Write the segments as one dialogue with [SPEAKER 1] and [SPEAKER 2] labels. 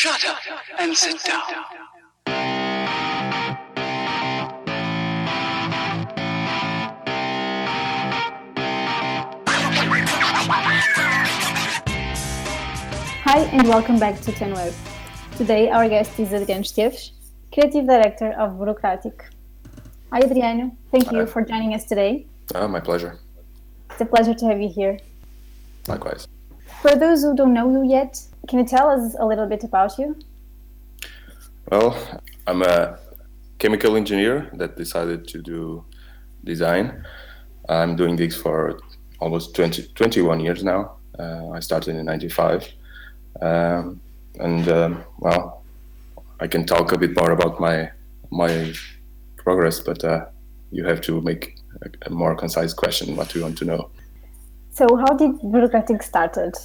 [SPEAKER 1] Shut up and sit down.
[SPEAKER 2] Hi and welcome back to TenWeb. Today our guest is Adriano Esteves, Creative Director of Bürocratik. Hi Adriano, thank you for joining us today.
[SPEAKER 3] Oh, my pleasure.
[SPEAKER 2] It's a pleasure to have you here.
[SPEAKER 3] Likewise.
[SPEAKER 2] For those who don't know you yet, can you tell us a little bit about you?
[SPEAKER 3] Well, I'm a chemical engineer that decided to do design. I'm doing this for almost 20, 21 years now. Uh, I started in 95. Um, and, um, well, I can talk a bit more about my, my progress, but uh, you have to make a, a more concise question what you want to know.
[SPEAKER 2] So how did Bürocratik started?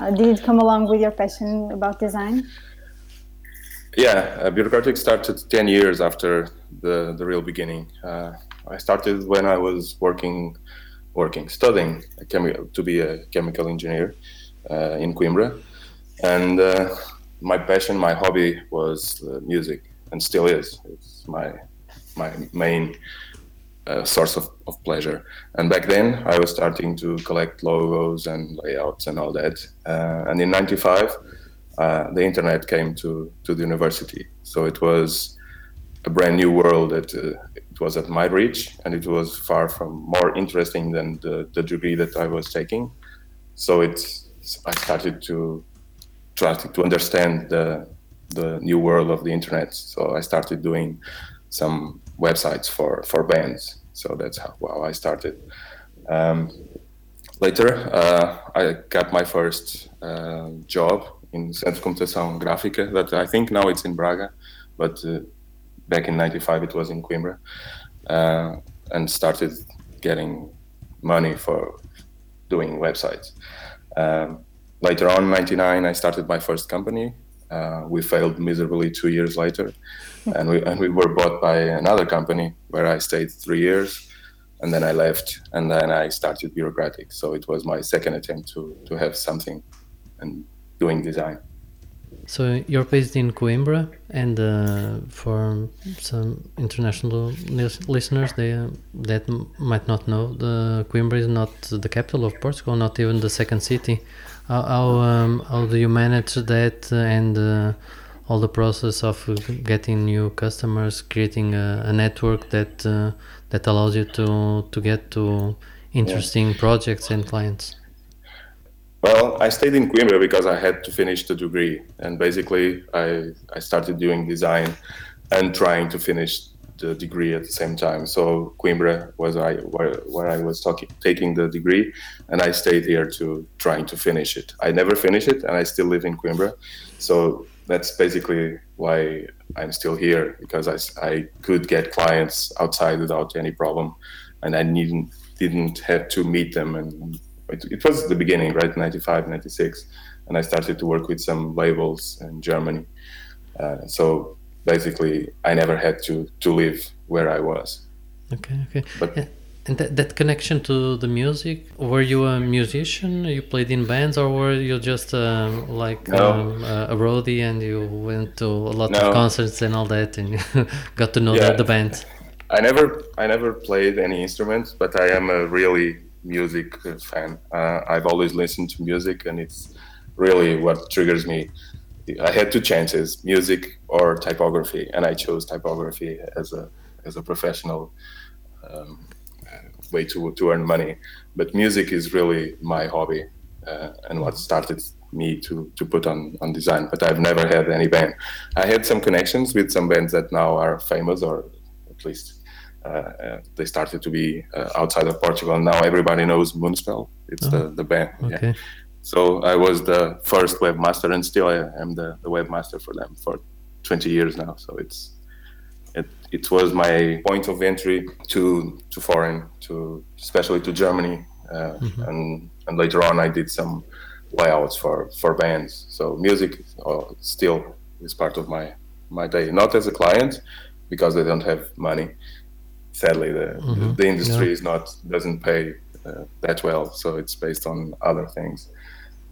[SPEAKER 2] Uh, did it come along with your passion about design?
[SPEAKER 3] Yeah, uh, Bürocratik started 10 years after the, the real beginning. Uh, I started when I was working, working studying chemi- to be a chemical engineer uh, in Coimbra. And uh, my passion, my hobby was uh, music, and still is. It's my, my main source of, of pleasure. And back then, I was starting to collect logos and layouts and all that. Uh, and in '95, uh, the internet came to, to the university. So it was a brand new world that uh, it was at my reach, and it was far from more interesting than the, the degree that I was taking. So it's I started to try to understand the the new world of the internet. So I started doing some websites for for bands. So that's how I started. Um, later, uh, I got my first uh, job in Centro de Computação Gráfica. That I think now it's in Braga, but uh, back in '95 it was in Coimbra, uh, and started getting money for doing websites. Um, later on, '99, I started my first company. Uh, we failed miserably two years later, and we and we were bought by another company where I stayed three years, and then I left, and then I started Bürocratik. So it was my second attempt to to have something, and doing design.
[SPEAKER 4] So you're based in Coimbra, and uh, for some international lis- listeners, they uh, that might not know, the Coimbra is not the capital of Portugal, not even the second city. How how, um, how do you manage that uh, and uh, all the process of uh, getting new customers, creating a, a network that uh, that allows you to to get to interesting projects and clients?
[SPEAKER 3] Well, I stayed in Coimbra because I had to finish the degree, and basically I I started doing design and trying to finish the degree at the same time. So Coimbra was I where, where I was talking, taking the degree, and I stayed here to trying to finish it. I never finished it, and I still live in Coimbra, so that's basically why I'm still here because I, I could get clients outside without any problem, and I didn't didn't have to meet them and it, it was the beginning, right? 95, 96. And I started to work with some labels in Germany. Uh, so basically, I never had to, to live where I was.
[SPEAKER 4] Okay, okay.
[SPEAKER 3] But-
[SPEAKER 4] Yeah, and that, that connection to the music, were you a musician? You played in bands, or were you just um, like
[SPEAKER 3] No.
[SPEAKER 4] um, a a roadie and you went to a lot
[SPEAKER 3] No.
[SPEAKER 4] of concerts and all that, and you got to know
[SPEAKER 3] Yeah.
[SPEAKER 4] the, the band?
[SPEAKER 3] I never, I never played any instruments, but I am a really music fan. Uh, I've always listened to music, and it's really what triggers me. I had two chances: music or typography, and I chose typography as a as a professional um, way to to earn money. But music is really my hobby, uh, and what started me to to put on on design. But I've never had any band. I had some connections with some bands that now are famous, or at least uh, uh, they started to be uh, outside of Portugal. Now everybody knows Moonspell. It's the the band. yeah.
[SPEAKER 4] Okay.
[SPEAKER 3] So I was the first webmaster, and still I am the, the webmaster for them for 20 years now. So it's it, was my point of entry to to foreign, to especially to Germany, uh, and and later on I did some layouts for for bands. So music uh, still is part of my my day, not as a client because they don't have money. Sadly, the
[SPEAKER 4] Mhm.
[SPEAKER 3] the industry
[SPEAKER 4] Yeah.
[SPEAKER 3] is not doesn't pay uh, that well, so it's based on other things.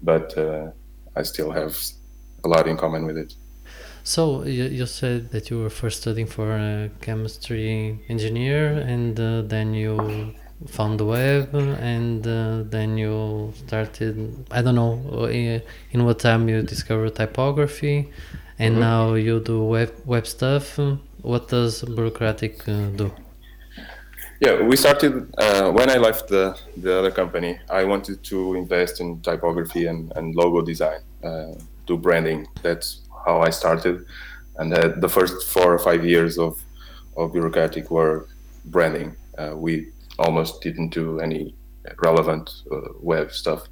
[SPEAKER 3] But uh, I still have a lot in common with it.
[SPEAKER 4] So you, you said that you were first studying for a chemistry engineer, and uh, then you found the web, and uh, then you started. I don't know uh, in, in what time you discovered typography, and
[SPEAKER 3] Mhm.
[SPEAKER 4] now you do web web stuff. What does Bürocratik uh, do?
[SPEAKER 3] Yeah, we started uh, when I left the, the other company. I wanted to invest in typography and, and logo design, uh, do branding. That's how I started. And uh, the first four or five years of, of Bürocratik were branding. Uh, we almost didn't do any relevant uh, web stuff.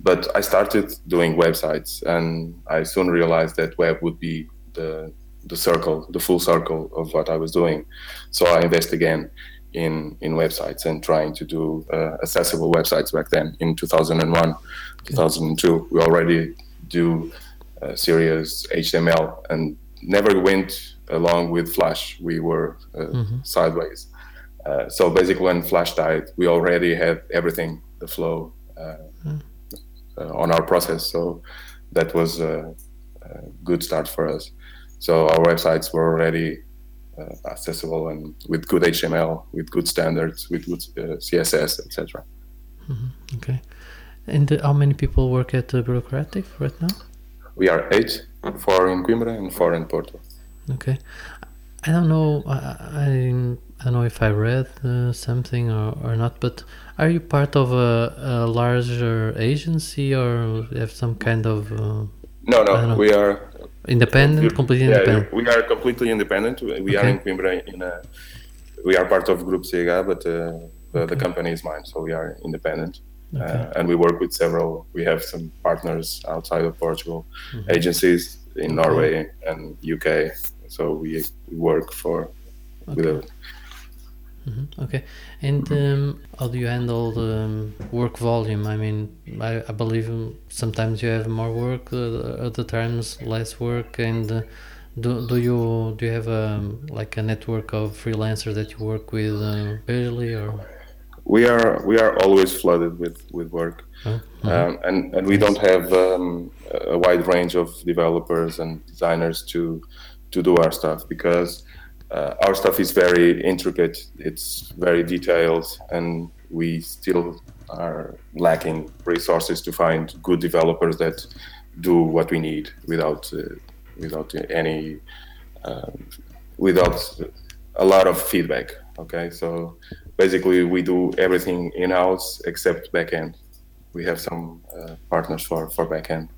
[SPEAKER 3] But I started doing websites, and I soon realized that web would be the the circle, the full circle of what I was doing. So I invest again in in websites and trying to do uh, accessible websites back then in 2001 2002 we already do uh, serious html and never went along with flash. We were uh, sideways. Uh, so basically when flash died we already had everything the flow uh, uh, on our process. So that was a, a good start for us. So our websites were already uh, accessible and with good HTML, with good standards, with good uh, CSS, etc.
[SPEAKER 4] Okay. And how many people work at uh, Bürocratik right now?
[SPEAKER 3] We are eight, four in Coimbra and four in Porto.
[SPEAKER 4] Okay. I don't know. I, I, don't know if I read uh, something or, or not, but are you part of a, a larger agency or have some kind of uh,
[SPEAKER 3] No,
[SPEAKER 4] I don't know.
[SPEAKER 3] no, we are
[SPEAKER 4] independent, completely
[SPEAKER 3] yeah,
[SPEAKER 4] independent?
[SPEAKER 3] we are completely independent. We are in Coimbra in a, we are part of Group CH, but uh, the, the company is mine, so we are independent. Uh, and we work with several. We have some partners outside of Portugal,
[SPEAKER 4] Mm-hmm.
[SPEAKER 3] agencies in Norway and UK. So we, work for with a,
[SPEAKER 4] Mhm, Okay. And um, how do you handle the um, work volume? I mean, I, I believe um, sometimes you have more work, uh, other times less work. And uh, do, do you do you have um, like a network of freelancers that you work with uh, visually or?
[SPEAKER 3] We are we are always flooded with with work.
[SPEAKER 4] Oh,
[SPEAKER 3] um, and and we don't have um, a wide range of developers and designers to to do our stuff because uh, our stuff is very intricate it's very detailed and we still are lacking resources to find good developers that do what we need without uh, without any um, without a lot of feedback. Okay, so basically we do everything in house except backend. We have some uh, partners for for backend.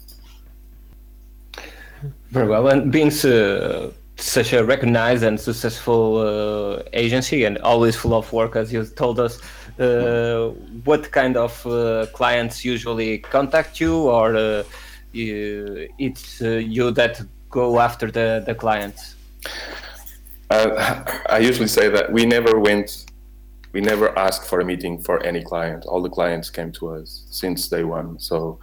[SPEAKER 5] Very well. And being uh, such a recognized and successful uh, agency and always full of work, as you told us, uh, what kind of uh, clients usually contact you, or uh, you, it's uh, you that go after the, the clients?
[SPEAKER 3] Uh, I usually say that we never went, we never asked for a meeting for any client. All the clients came to us since day one. So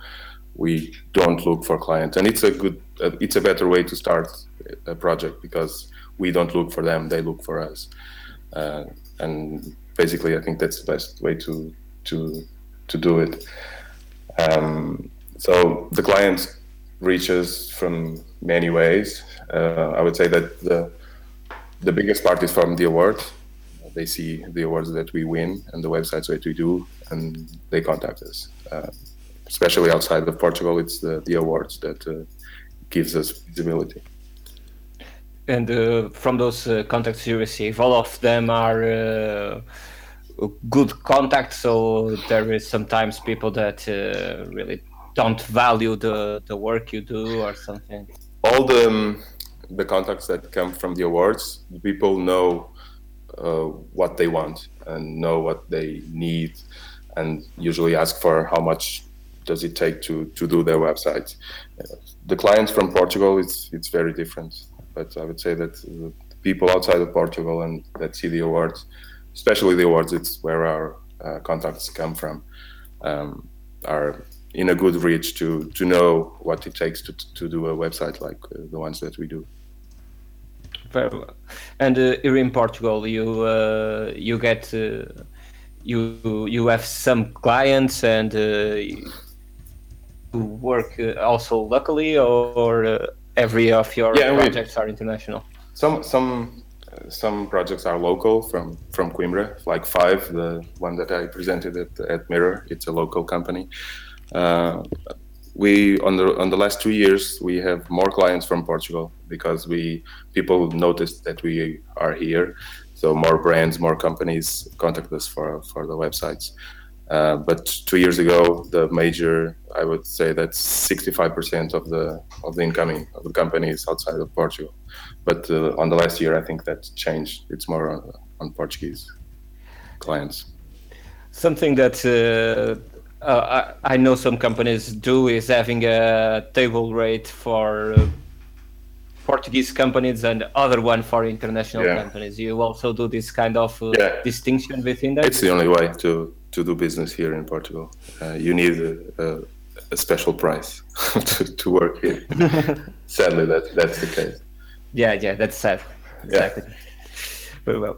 [SPEAKER 3] we don't look for clients, and it's a good, uh, it's a better way to start a project because we don't look for them; they look for us. Uh, and basically, I think that's the best way to to to do it. Um, so the clients reach us from many ways. Uh, I would say that the the biggest part is from the awards. They see the awards that we win and the websites that we do, and they contact us. Uh, especially outside of Portugal, it's the, the awards that uh, gives us visibility.
[SPEAKER 5] And uh, from those uh, contacts you receive, all of them are uh, good contacts. So there is sometimes people that uh, really don't value the, the work you do or something.
[SPEAKER 3] All the um, the contacts that come from the awards, the people know what they want and know what they need, and usually ask for how much does it take to, to do their website. Uh, the clients from Portugal, it's it's very different. But I would say that uh, people outside of Portugal and that see the awards, especially the awards, it's where our uh, contacts come from, um, are in a good reach to to know what it takes to to do a website like uh, the ones that we do.
[SPEAKER 5] Very well. And uh, here in Portugal, you uh, you get uh, you you have some clients and uh, you work uh, also locally, or uh, every of your
[SPEAKER 3] Yeah, we-
[SPEAKER 5] projects are international.
[SPEAKER 3] Some some some projects are local from from Coimbra, like Five, the one that I presented at, at Mirror. It's a local company. We on the on the last two years we have more clients from Portugal because we people noticed that we are here, so more brands, more companies contact us for for the websites. Uh, but two years ago, the major, I would say that's 65% of the of the incoming of the companies outside of Portugal. But uh, on the last year, I think that changed. It's more on, on Portuguese clients.
[SPEAKER 5] Something that uh, uh, I, I know some companies do is having a table rate for uh, Portuguese companies and other one for international
[SPEAKER 3] Yeah.
[SPEAKER 5] companies. You also do this kind of uh,
[SPEAKER 3] Yeah.
[SPEAKER 5] distinction within that.
[SPEAKER 3] It's the only way to to do business here in Portugal. Uh, you need a, a, a special price to, to work here. Sadly, that that's the case.
[SPEAKER 5] Yeah, yeah, that's sad.
[SPEAKER 3] Yeah.
[SPEAKER 5] Exactly. Very well.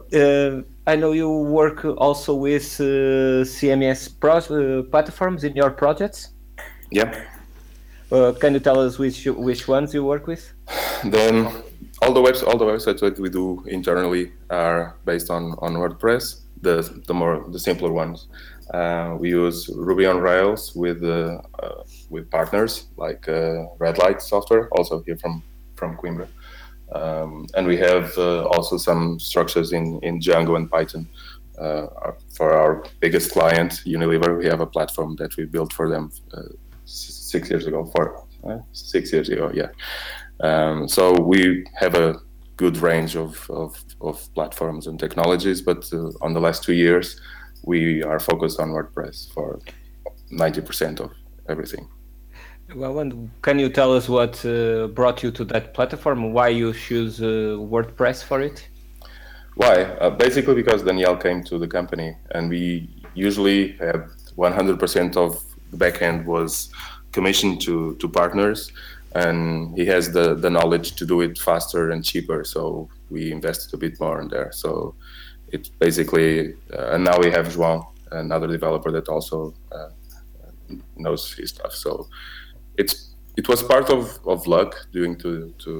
[SPEAKER 5] I know you work also with uh, CMS pro- uh, platforms in your projects.
[SPEAKER 3] Yeah.
[SPEAKER 5] Uh, can you tell us which which ones you work with?
[SPEAKER 3] Then all the webs all the websites that we do internally are based on on WordPress. The the more the simpler ones. Uh, we use Ruby on Rails with uh, uh, with partners like uh, Red Light Software, also here from from Coimbra. Um, and we have uh, also some structures in in Django and Python. Uh, for our biggest client, Unilever, we have a platform that we built for them uh, six years ago. Four, six years ago, yeah. Um, so we have a good range of, of, of platforms and technologies, but uh, on the last two years, we are focused on WordPress for 90% of everything.
[SPEAKER 5] Well, and can you tell us what uh, brought you to that platform? Why you choose uh, WordPress for it?
[SPEAKER 3] Why? Uh, basically, because Daniel came to the company, and we usually have 100% of the backend was commissioned to, to partners, and he has the, the knowledge to do it faster and cheaper. So we invested a bit more in there. So it's basically, uh, and now we have João, another developer that also uh, knows his stuff. So it's it was part of, of luck doing to to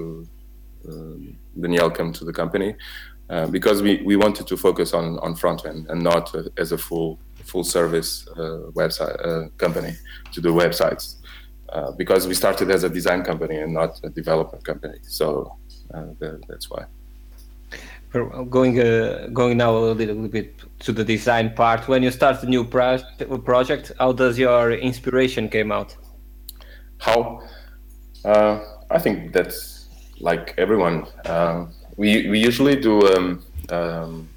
[SPEAKER 3] um, Daniel come to the company uh, because we, we wanted to focus on, on front end and not uh, as a full full service uh, website uh, company to do websites uh, because we started as a design company and not a development company so uh, that, that's why.
[SPEAKER 5] Going uh, going now a little bit to the design part. When you start a new pro- project, how does your inspiration came out?
[SPEAKER 3] How uh, i think that's like everyone um, we, we usually do um, um,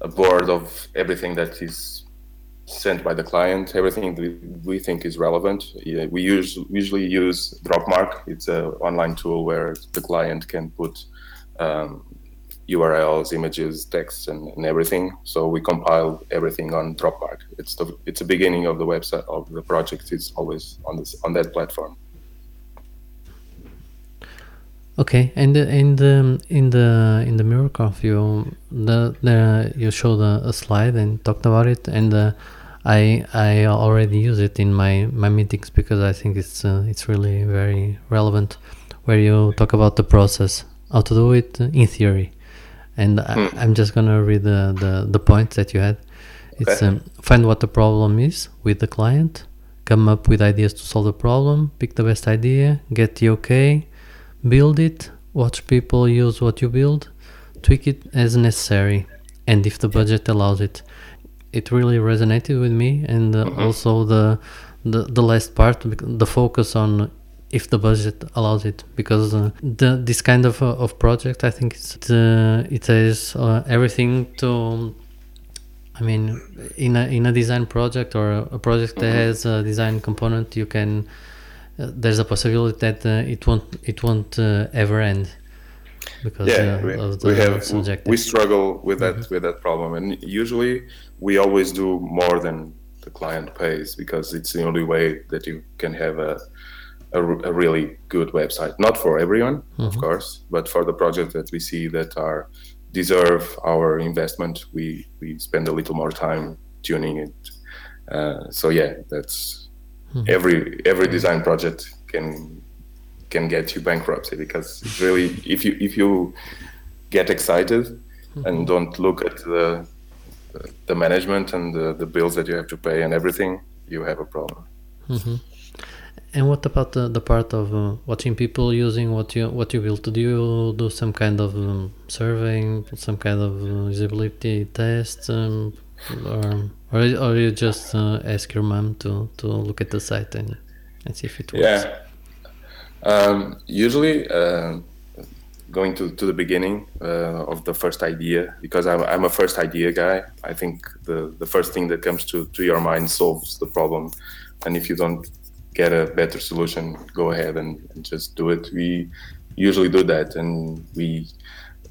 [SPEAKER 3] a board of everything that is sent by the client everything we, we think is relevant. Yeah, we use usually use dropmark. It's an online tool where the client can put um, urls images text and, and everything. So we compile everything on dropmark it's the it's the beginning of the website of the project. It's always on this on that platform.
[SPEAKER 4] Okay, and in the in the in the MirrorConf, you the, the you showed a, a slide and talked about it, and uh, I I already use it in my my meetings because I think it's uh, it's really very relevant, where you talk about the process, how to do it in theory, and I, I'm just gonna read the the the points that you had. It's
[SPEAKER 3] Okay.
[SPEAKER 4] um, find what the problem is with the client, come up with ideas to solve the problem, pick the best idea, get the okay, build it, watch people use what you build, tweak it as necessary, and if the budget allows it. It really resonated with me, and uh, also the, the the last part, the focus on if the budget allows it, because uh, the this kind of uh, of project, I think it's uh, it has uh, everything to I mean, in a in a design project or a, project that has a design component, you can. Uh, there's a possibility that uh, it won't it won't uh, ever end because
[SPEAKER 3] yeah we, we have
[SPEAKER 4] subject.
[SPEAKER 3] we struggle with that with that problem and usually we always do more than the client pays because it's the only way that you can have a a, r- a really good website. Not for everyone of mm-hmm. course but for the projects that we see that are deserve our investment we we spend a little more time tuning it. Uh, so yeah that's mm-hmm. every every design project can can get you bankruptcy because it's really if you if you get excited mm-hmm. and don't look at the the management and the, the bills that you have to pay and everything, you have a problem.
[SPEAKER 4] And what about the, the part of uh, watching people using what you what you built? Do you do some kind of um, surveying, some kind of uh, usability test, um, or or or you just uh, ask your mom to, to look at the site and, and see if it works?
[SPEAKER 3] Yeah. Um, usually, uh, going to, to the beginning uh, of the first idea, because I'm, I'm a first idea guy. I think the, the first thing that comes to, to your mind solves the problem. And if you don't get a better solution, go ahead and, and just do it. We usually do that. And we,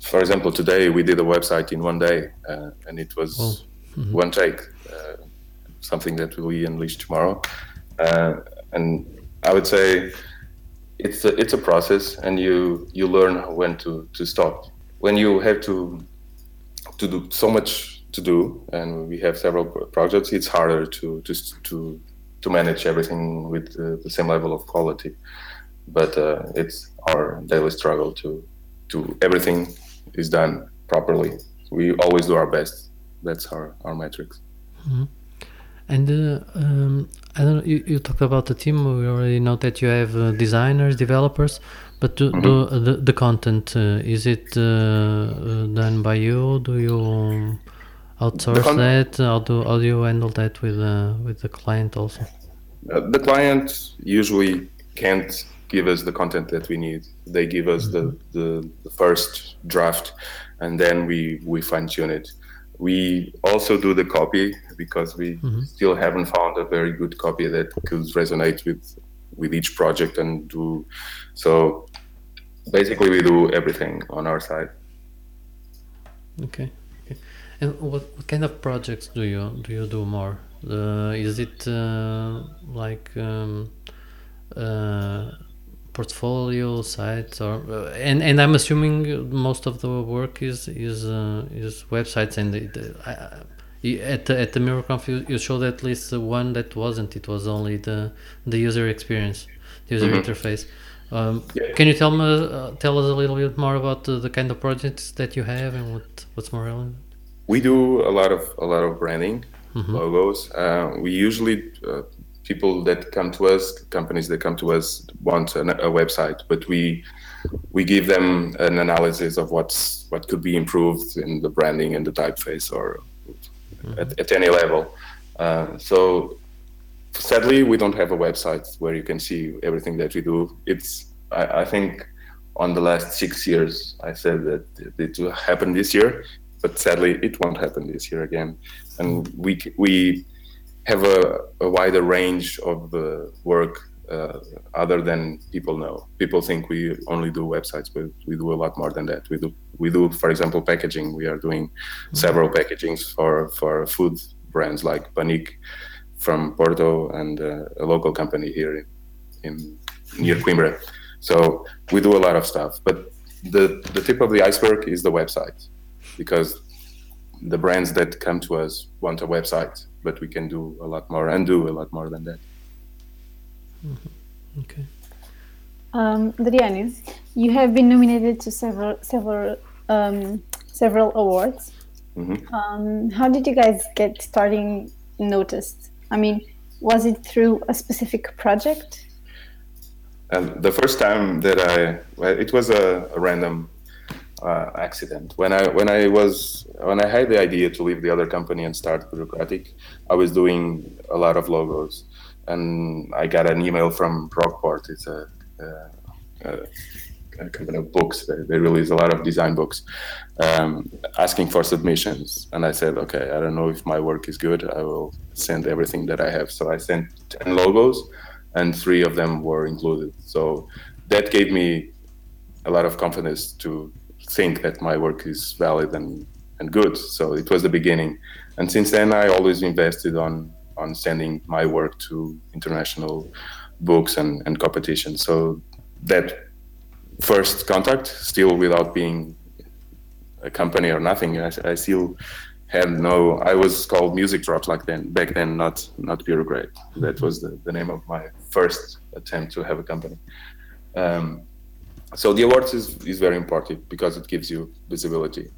[SPEAKER 3] for example, today we did a website in one day uh, and it was one take, uh, something that will be unleashed tomorrow. Uh, and I would say it's a, it's a process and you you learn when to to stop when you have to to do so much to do and we have several projects it's harder to just to to manage everything with uh, the same level of quality but uh, it's our daily struggle to to everything is done properly we always do our best that's our our metrics
[SPEAKER 4] And uh, um, I don't know. You, you talked about the team. We already know that you have uh, designers, developers, but do, do uh, the the content uh, is it done by you? Do you um, outsource
[SPEAKER 3] con-
[SPEAKER 4] that? How do how do you handle that with uh, with the client also?
[SPEAKER 3] Uh, the client usually can't give us the content that we need. They give us the, the, the first draft, and then we we fine tune it. We also do the copy because we still haven't found a very good copy that could resonate with with each project and do so. Basically, we do everything on our side.
[SPEAKER 4] Okay. And what, what kind of projects do you do you do more? Uh, is it uh, like um, uh, portfolio sites or uh, and and I'm assuming most of the work is is uh, is websites and it, uh, at the, at the MirrorConf you, you showed at least one that wasn't. It was only the the user experience, the user interface. Um,
[SPEAKER 3] Yeah.
[SPEAKER 4] Can you tell me uh, tell us a little bit more about the, the kind of projects that you have and what what's more relevant?
[SPEAKER 3] We do a lot of a lot of branding logos. Uh, we usually uh, people that come to us companies that come to us want an, a website but we we give them an analysis of what's what could be improved in the branding and the typeface or at, at any level. Uh, so sadly we don't have a website where you can see everything that we do. It's i, I think on the last six years i said that it will happen this year but sadly it won't happen this year again. And we we have a, a wider range of uh, work uh, other than people know. People think we only do websites but we do a lot more than that. We do we do for example packaging. We are doing several packagings for for food brands like Panic from Porto and uh, a local company here in, in near Coimbra. So we do a lot of stuff but the the tip of the iceberg is the website because the brands that come to us want a website, but we can do a lot more and do a lot more than that.
[SPEAKER 4] Okay.
[SPEAKER 2] Um, Adriano, you have been nominated to several several um, several awards.
[SPEAKER 3] Mhm.
[SPEAKER 2] Um, how did you guys get starting noticed? I mean, was it through a specific project?
[SPEAKER 3] And the first time that I, well, it was a, a random uh, accident. When I when I was when I had the idea to leave the other company and start Bürocratik, I was doing a lot of logos, and I got an email from Rockport. It's a, a, a, company of books. They, they release a lot of design books, um, asking for submissions. And I said, okay, I don't know if my work is good. I will send everything that I have. So I sent ten logos, and three of them were included. So that gave me a lot of confidence to think that my work is valid and, and good. So it was the beginning. And since then, I always invested on, on sending my work to international books and, and competitions. So that first contact, still without being a company or nothing, I, I still had no, I was called Music Drops like then, back then, not, not Bureaucrat. That was the, the name of my first attempt to have a company Um, so the awards is, is very important because it gives you visibility.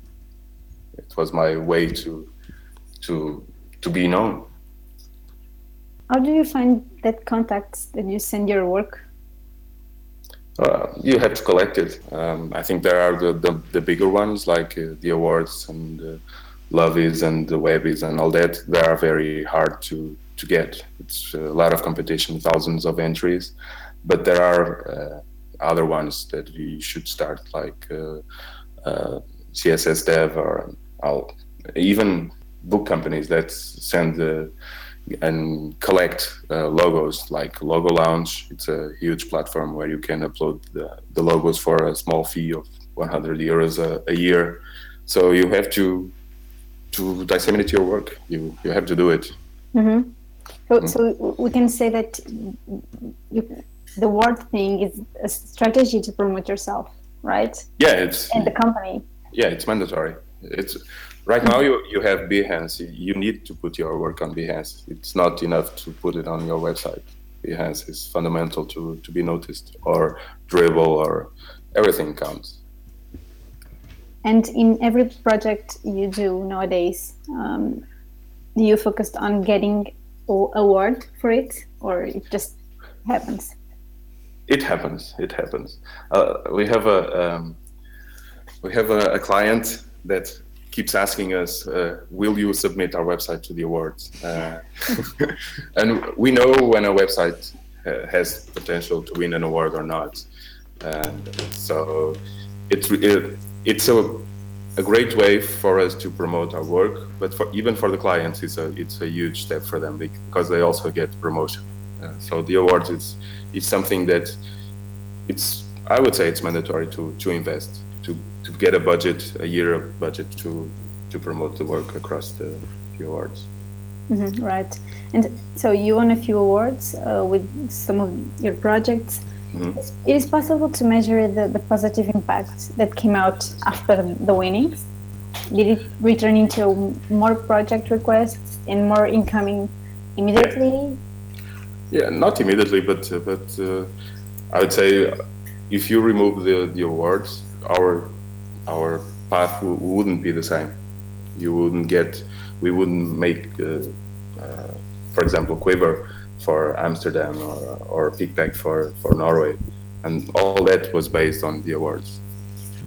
[SPEAKER 3] It was my way to to to be known.
[SPEAKER 2] How do you find that contacts that you send your work?
[SPEAKER 3] Uh, you have to collect it. Um, I think there are the, the, the bigger ones like uh, the awards and the Lovies and the Webbies and all that. They are very hard to, to get. It's a lot of competition, thousands of entries. But there are uh, other ones that you should start, like uh, uh, CSS Dev or I'll, even book companies that send and collect uh, logos like Logo Lounge. It's a huge platform where you can upload the, the logos for a small fee of 100 euros a, a, year. So you have to to disseminate your work. You you have to do it.
[SPEAKER 2] Mm-hmm. So, mm. so we can say that you, the word thing is a strategy to promote yourself, right?
[SPEAKER 3] Yeah, it's
[SPEAKER 2] and the company.
[SPEAKER 3] Yeah, it's mandatory. It's right now you, you have Behance. You need to put your work on Behance. It's not enough to put it on your website. Behance is fundamental to, to be noticed, or Dribbble or everything counts.
[SPEAKER 2] And in every project you do nowadays, um, do you focus on getting an award for it, or it just happens?
[SPEAKER 3] It happens. It happens. Uh, we have a um, we have a, a client that keeps asking us, uh, "Will you submit our website to the awards?" Uh, and we know when a website uh, has potential to win an award or not. And so it's it, it's a a great way for us to promote our work, but for even for the clients, it's a it's a huge step for them because they also get promotion. Uh, so the awards is is something that it's I would say it's mandatory to to invest to, to get a budget, a year of budget to to promote the work across the, the awards.
[SPEAKER 2] Mm-hmm, right, and so you won a few awards uh, with some of your projects. Mm-hmm. It is possible to measure the, the positive impact that came out after the winnings. Did it return into more project requests and more incoming immediately?
[SPEAKER 3] Yeah, not immediately, but uh, but uh, I would say if you remove the, the awards, our our path w- wouldn't be the same. You wouldn't get, we wouldn't make, uh, uh, for example, Quiver for Amsterdam or, or PicPack for, for Norway. And all that was based on the awards.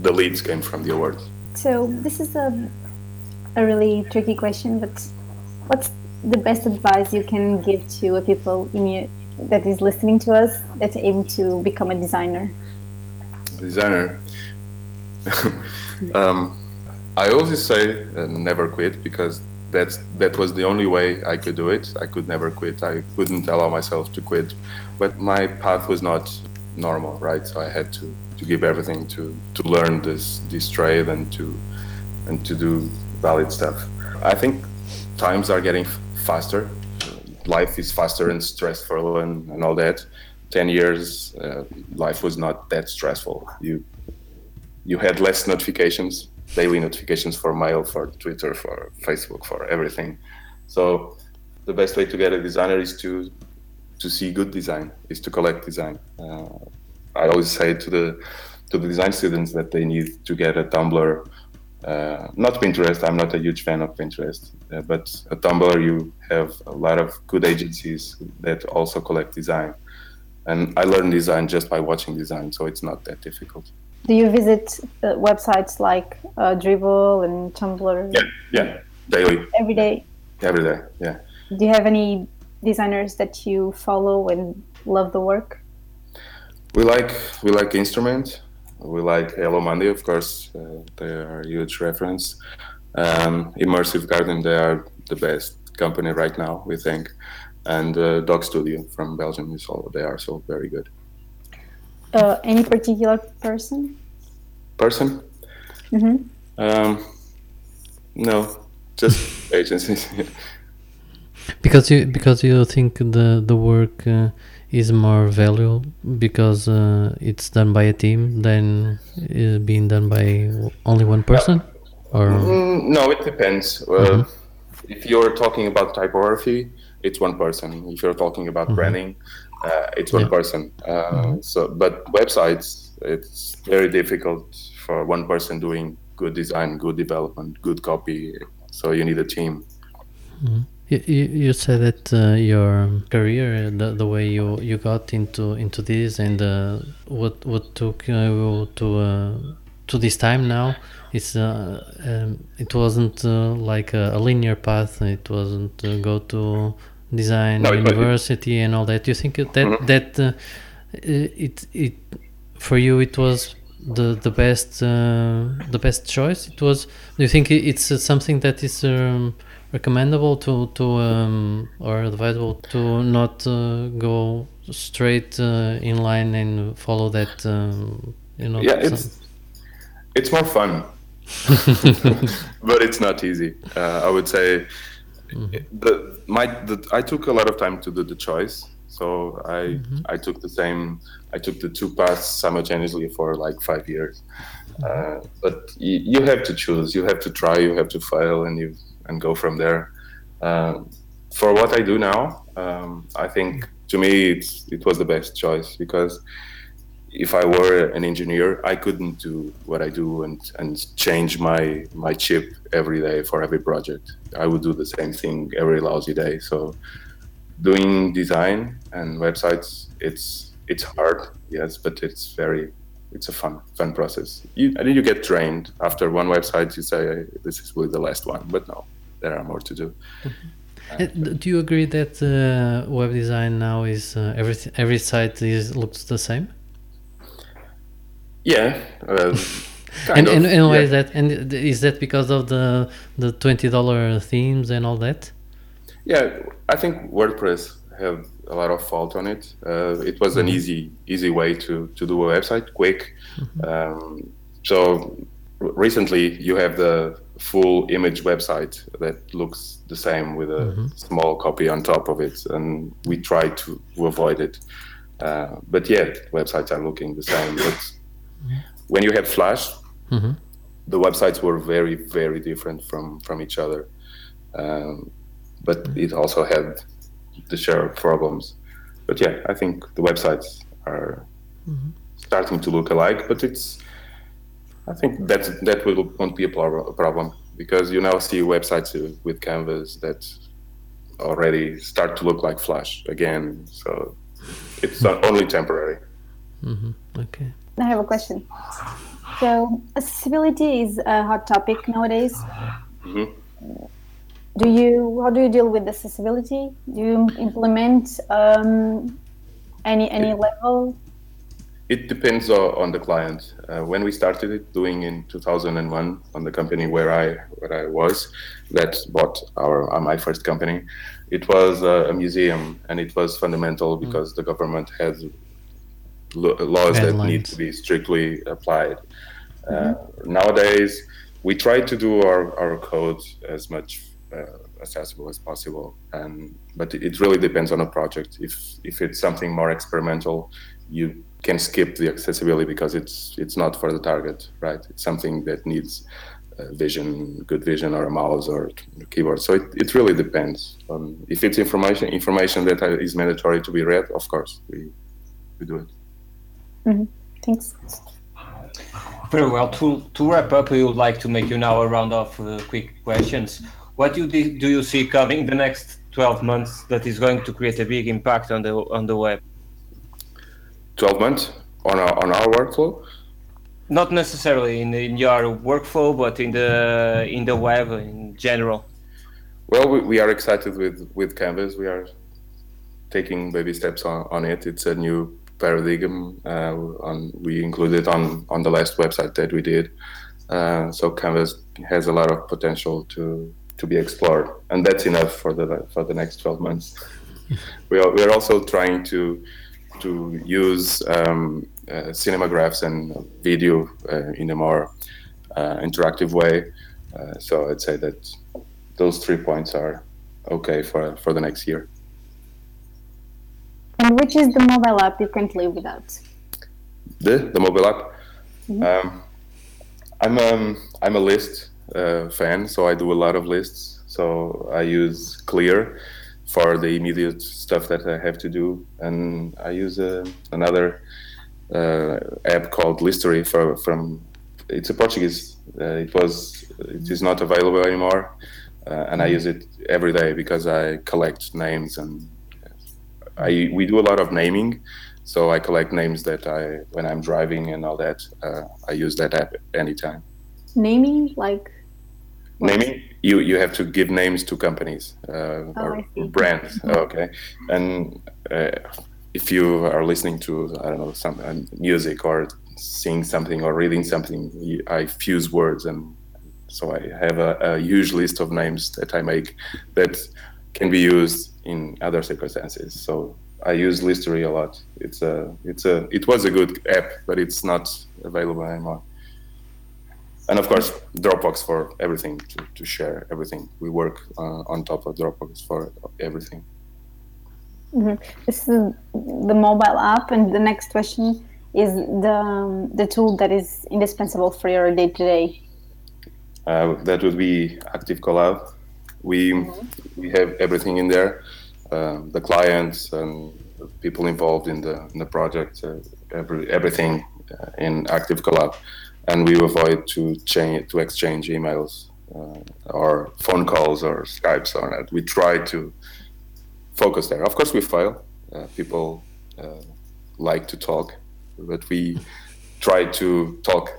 [SPEAKER 3] The leads came from the awards.
[SPEAKER 2] So this is a, a really tricky question, but what's the best advice you can give to a people in that is listening to us that aim to become a designer?
[SPEAKER 3] Designer. um, I always say uh, never quit because that's that was the only way I could do it. I could never quit. I couldn't allow myself to quit, but my path was not normal, right? So I had to, to give everything to, to learn this this trade and to and to do valid stuff. I think times are getting faster. Life is faster and stressful and, and all that. Ten years, uh, life was not that stressful. You you had less notifications, daily notifications for mail, for Twitter, for Facebook, for everything. So the best way to get a designer is to to see good design, is to collect design. Uh, I always say to the to the design students that they need to get a Tumblr, uh, not Pinterest. I'm not a huge fan of Pinterest, uh, but a Tumblr you have a lot of good agencies that also collect design, and I learned design just by watching design, so it's not that difficult
[SPEAKER 2] do you visit uh, websites like uh, Dribbble and Tumblr?
[SPEAKER 3] Yeah, yeah, daily.
[SPEAKER 2] Every day.
[SPEAKER 3] Every day, yeah.
[SPEAKER 2] Do you have any designers that you follow and love the work?
[SPEAKER 3] We like we like Instrument. We like Hello Monday, of course. Uh, they are a huge reference. Um, Immersive Garden, they are the best company right now, we think. And uh, Dog Studio from Belgium is all. They are so very good.
[SPEAKER 2] Uh, any particular person?
[SPEAKER 3] Person?
[SPEAKER 2] Mm-hmm.
[SPEAKER 3] Um, no, just agencies.
[SPEAKER 4] because you because you think the the work uh, is more valuable because uh, it's done by a team than being done by only one person, or
[SPEAKER 3] mm, no, it depends. Mm-hmm. if you're talking about typography, it's one person. If you're talking about mm-hmm. branding, uh, it's one
[SPEAKER 4] Yeah.
[SPEAKER 3] person. Uh, So, but websites, it's very difficult for one person doing good design, good development, good copy. So you need a team.
[SPEAKER 4] You, you, you said that uh, your career, uh, the, the way you, you got into into this, and uh, what what took you to uh, to this time now, it's uh, um, it wasn't uh, like a, a linear path. It wasn't uh, go to design
[SPEAKER 3] No,
[SPEAKER 4] university and all that. You think that that uh, it it for you it was the the best uh, the best choice it was do you think it's uh, something that is um, recommendable to to um, or advisable to not uh, go straight uh, in line and follow that um, you know
[SPEAKER 3] Yeah,
[SPEAKER 4] some-
[SPEAKER 3] it's it's more fun, but it's not easy. Uh, I would say the my the, I took a lot of time to do the choice. So I I took the same I took the two paths simultaneously for like five years. Uh, but you, you have to choose. You have to try. You have to fail, and you and go from there. Um, for what I do now, um, I think to me it's it was the best choice because if I were an engineer, I couldn't do what I do and, and change my my chip every day for every project. I would do the same thing every lousy day. So doing design and websites, it's it's hard, yes, but it's very it's a fun fun process. You, and then you get trained after one website. You say this is really the last one, but no, there are more to do.
[SPEAKER 4] Uh, d- do you agree that uh, web design now is uh, every every site is looks the same
[SPEAKER 3] Yeah, uh, kind
[SPEAKER 4] and,
[SPEAKER 3] of.
[SPEAKER 4] and, and why
[SPEAKER 3] yeah.
[SPEAKER 4] is that and is that because of the the $20 themes and all that
[SPEAKER 3] Yeah, I think WordPress have a lot of fault on it. Uh, it was an easy easy way to to do a website, quick. Um, so recently, you have the full image website that looks the same with a small copy on top of it, and we try to, to avoid it. Uh, but yeah, websites are looking the same. But when you had Flash, the websites were very very different from from each other. Um, but it also had the share of problems. But yeah, I think the websites are starting to look alike. But it's, I think that that will won't be a, problem because you now see websites with canvas that already start to look like Flash again. So it's not only temporary.
[SPEAKER 4] okay
[SPEAKER 2] I have a question. So, accessibility is a hot topic nowadays. Do you how do you deal with accessibility? Do you implement um, any any level?
[SPEAKER 3] It depends on the client. Uh, when we started it, doing in 2001 on the company where I where I was, that bought our uh, my first company, it was uh, a museum, and it was fundamental because the government has lo- laws that need to be strictly applied. Uh, nowadays, we try to do our, our code as much uh, accessible as possible, and but it really depends on a project. If if it's something more experimental, you can skip the accessibility because it's it's not for the target, right? It's something that needs uh, vision, good vision, or a mouse or a keyboard. So it, it really depends. Um, if it's information information that uh, mandatory to be read, of course we we do it.
[SPEAKER 2] Thanks.
[SPEAKER 5] Very well. To, to wrap up, we would like to make you now a round of uh, quick questions. What do you, thi- do you see coming the next 12 months that is going to create a big impact on the on the web?
[SPEAKER 3] 12 months on our, on our workflow.
[SPEAKER 5] Not necessarily in, in your workflow, but in the in the web in general.
[SPEAKER 3] Well, we, we are excited with, with Canvas. We are taking baby steps on, on it. It's a new paradigm. Uh, on we included on on the last website that we did. Uh, so Canvas has a lot of potential to to be explored, and that's enough for the for the next 12 months. we are we are also trying to to use um, uh, cinemagraphs and video uh, in a more uh, interactive way. Uh, so I'd say that those three points are okay for for the next year.
[SPEAKER 2] And which is the mobile app you can't live without?
[SPEAKER 3] The the mobile app. Um, I'm um I'm a list uh, fan, so I do a lot of lists. So I use Clear for the immediate stuff that I have to do, and I use uh, another uh, app called Listery for from. It's a Portuguese. Uh, it was. It is not available anymore, uh, and I use it every day because I collect names and I we do a lot of naming. So I collect names that I when I'm driving and all that. Uh, I use that app anytime.
[SPEAKER 2] Naming like
[SPEAKER 3] Naming you you have to give names to companies uh,
[SPEAKER 2] Oh,
[SPEAKER 3] or brands. Okay, and uh, if you are listening to I don't know some uh, music or seeing something or reading something, you- I fuse words and so I have a, a huge list of names that I make that can be used in other circumstances. So I use Listery a lot. It's a it's a it was a good app, but it's not available anymore. And of course, Dropbox for everything to, to share everything. We work uh, on top of Dropbox for everything.
[SPEAKER 2] this is the mobile app, and the next question is the um, the tool that is indispensable for your day to day.
[SPEAKER 3] Uh, that would be Active Collab. We we have everything in there, uh, the clients and people involved in the in the project, uh, every everything uh, in Active Collab, and we avoid to change to exchange emails uh, or phone calls or Skypes or that. We try to focus there. Of course, we fail. Uh, people uh, like to talk, but we try to talk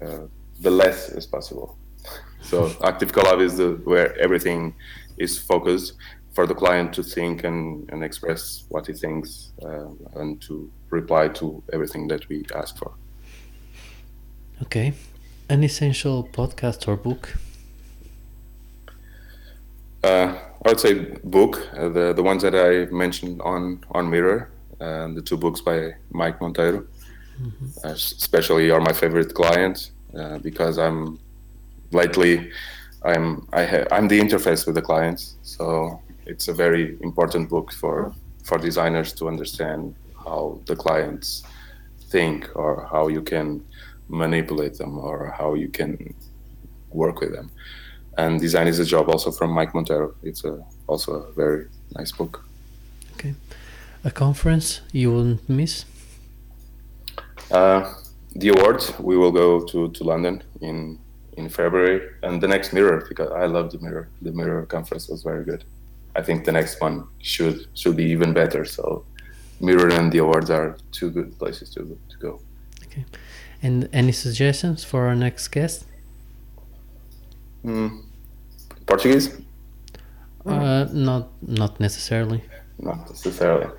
[SPEAKER 3] uh, the less as possible. So active collab is the where everything is focused for the client to think and, and express what he thinks uh, and to reply to everything that we ask for.
[SPEAKER 4] Okay. An essential podcast or book?
[SPEAKER 3] Uh, I would say book, uh, the the ones that I mentioned on on Mirror, uh, the two books by Mike Monteiro. Uh, especially are my favorite clients uh, because I'm lately I'm I ha- I'm the interface with the clients, so it's a very important book for for designers to understand how the clients think or how you can manipulate them or how you can work with them. And design is a job also from Mike Monteiro. It's a, also a very nice book.
[SPEAKER 4] Okay. A conference you wouldn't miss?
[SPEAKER 3] Uh, the awards we will go to, to London in in February, and the next Mirror because I love the Mirror. The Mirror conference was very good. I think the next one should should be even better. So, Mirror and the awards are two good places to to go.
[SPEAKER 4] Okay. And any suggestions for our next guest?
[SPEAKER 3] Mm. Portuguese?
[SPEAKER 4] Uh, not not necessarily.
[SPEAKER 3] Not necessarily.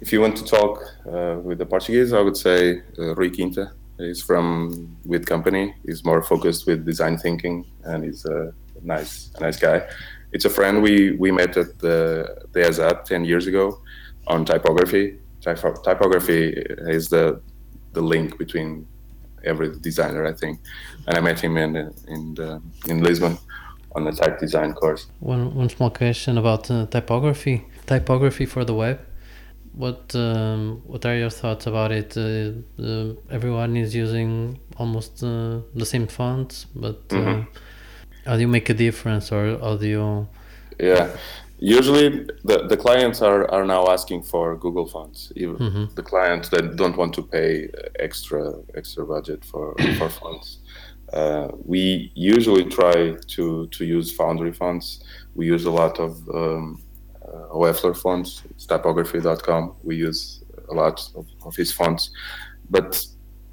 [SPEAKER 3] If you want to talk uh, with the Portuguese, I would say uh, Rui Quinta. He's from with company. He's more focused with design thinking, and he's a nice, a nice guy. It's a friend we we met at the the ESAT ten years ago on typography. Typo- typography is the the link between every designer, I think. And I met him in in the, in Lisbon on the type design course.
[SPEAKER 4] One one small question about uh, typography. Typography for the web. What um, what are your thoughts about it? Uh, uh, everyone is using almost uh, the same fonts, but uh, how do you make a difference, or how do you?
[SPEAKER 3] Yeah, usually the, the clients are, are now asking for Google fonts. Even the clients that don't want to pay extra extra budget for for fonts. Uh, we usually try to to use Foundry fonts. We use a lot of um, uh, Hoefler fonts. It's typography.com. We use a lot of, of his fonts, but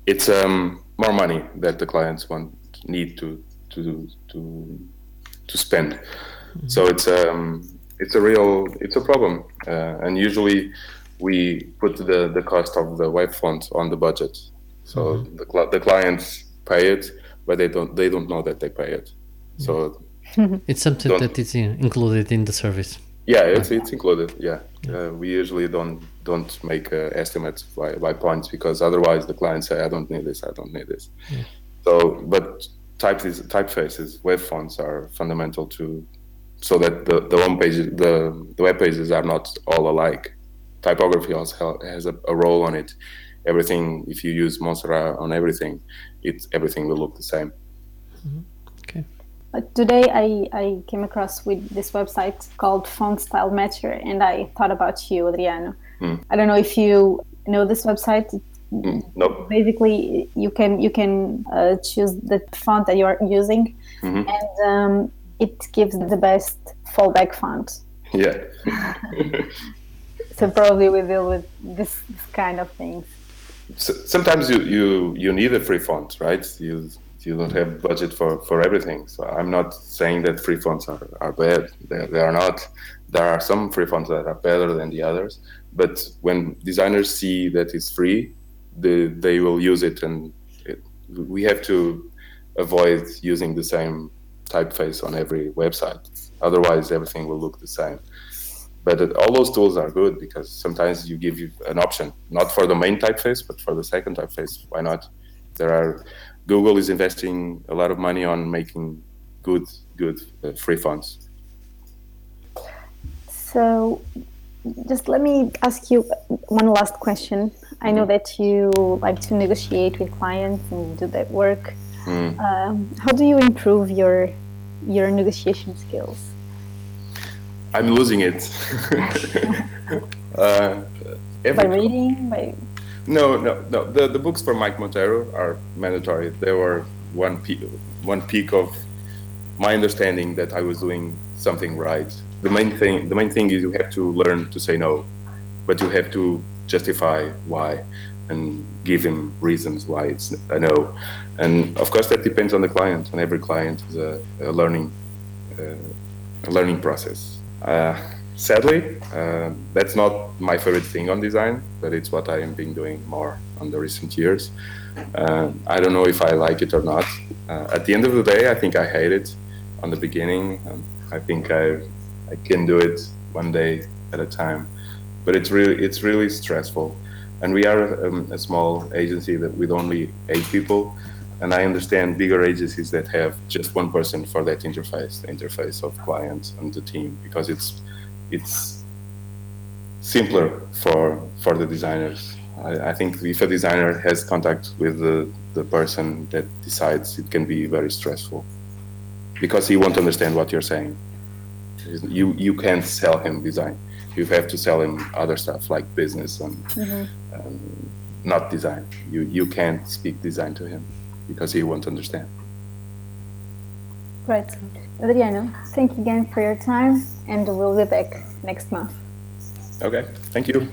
[SPEAKER 3] it's um, more money that the clients want need to to to to spend. So it's um it's a real it's a problem, uh, and usually we put the the cost of the web font on the budget. So the cl- the clients pay it, but they don't they don't know that they pay it. So
[SPEAKER 4] It's something that is included in the service.
[SPEAKER 3] yeah, it's it's included. Yeah, uh, we usually don't don't make uh, estimates by, by points because otherwise the clients say I don't need this, I don't need this. So, but type is typefaces, web fonts are fundamental to so that the the home page the the web pages are not all alike. Typography also has a, a role on it. Everything, if you use Montserrat on everything, it everything will look the same.
[SPEAKER 4] Okay.
[SPEAKER 2] Uh, today I, I came across with this website called Font Style Matcher, and I thought about you, Adriano. I don't know if you know this website.
[SPEAKER 3] Mm, no.
[SPEAKER 2] Basically, you can you can uh, choose the font that you are using,
[SPEAKER 3] Mhm.
[SPEAKER 2] and um, it gives the best fallback font.
[SPEAKER 3] Yeah.
[SPEAKER 2] So probably we deal with this, this kind of things.
[SPEAKER 3] S sometimes you, you you need a free font, right? You you don't have budget for, for everything. So I'm not saying that free fonts are, are bad. They, they are not. There are some free fonts that are better than the others. But when designers see that it's free, they, they will use it. And it, we have to avoid using the same typeface on every website. Otherwise, everything will look the same. But it, all those tools are good because sometimes you give you an option, not for the main typeface, but for the second typeface. Why not? There are Google is investing a lot of money on making good, good uh, free fonts.
[SPEAKER 2] So, just let me ask you one last question. I know that you like to negotiate with clients and do that work.
[SPEAKER 3] Mm.
[SPEAKER 2] Um, how do you improve your your negotiation skills?
[SPEAKER 3] I'm losing it. uh, every,
[SPEAKER 2] By reading, by
[SPEAKER 3] No, no, no. The, the books for Mike Monteiro are mandatory. They were one peak, one peak of my understanding that I was doing something right. The main thing, the main thing is you have to learn to say no, but you have to justify why and give him reasons why it's a no. And of course, that depends on the client. And every client is a, a learning, uh, a learning process. Uh, sadly, uh, that's not my favorite thing on design, but it's what I have been doing more on the recent years. Uh, I don't know if I like it or not. Uh, at the end of the day, I think I hate it on the beginning. Um, I think I, I can do it one day at a time, but it's really it's really stressful. And we are um, a small agency that with only eight people, and I understand bigger agencies that have just one person for that interface, the interface of clients and the team, because it's it's simpler for for the designers. I, I think if a designer has contact with the, the person that decides, it can be very stressful because he won't understand what you're saying. You you can't sell him design. You have to sell him other stuff like business and um, not design. You you can't speak design to him because he won't understand.
[SPEAKER 2] right. Adriano, thank you again for your time, and we'll be back next month.
[SPEAKER 3] Okay, thank you.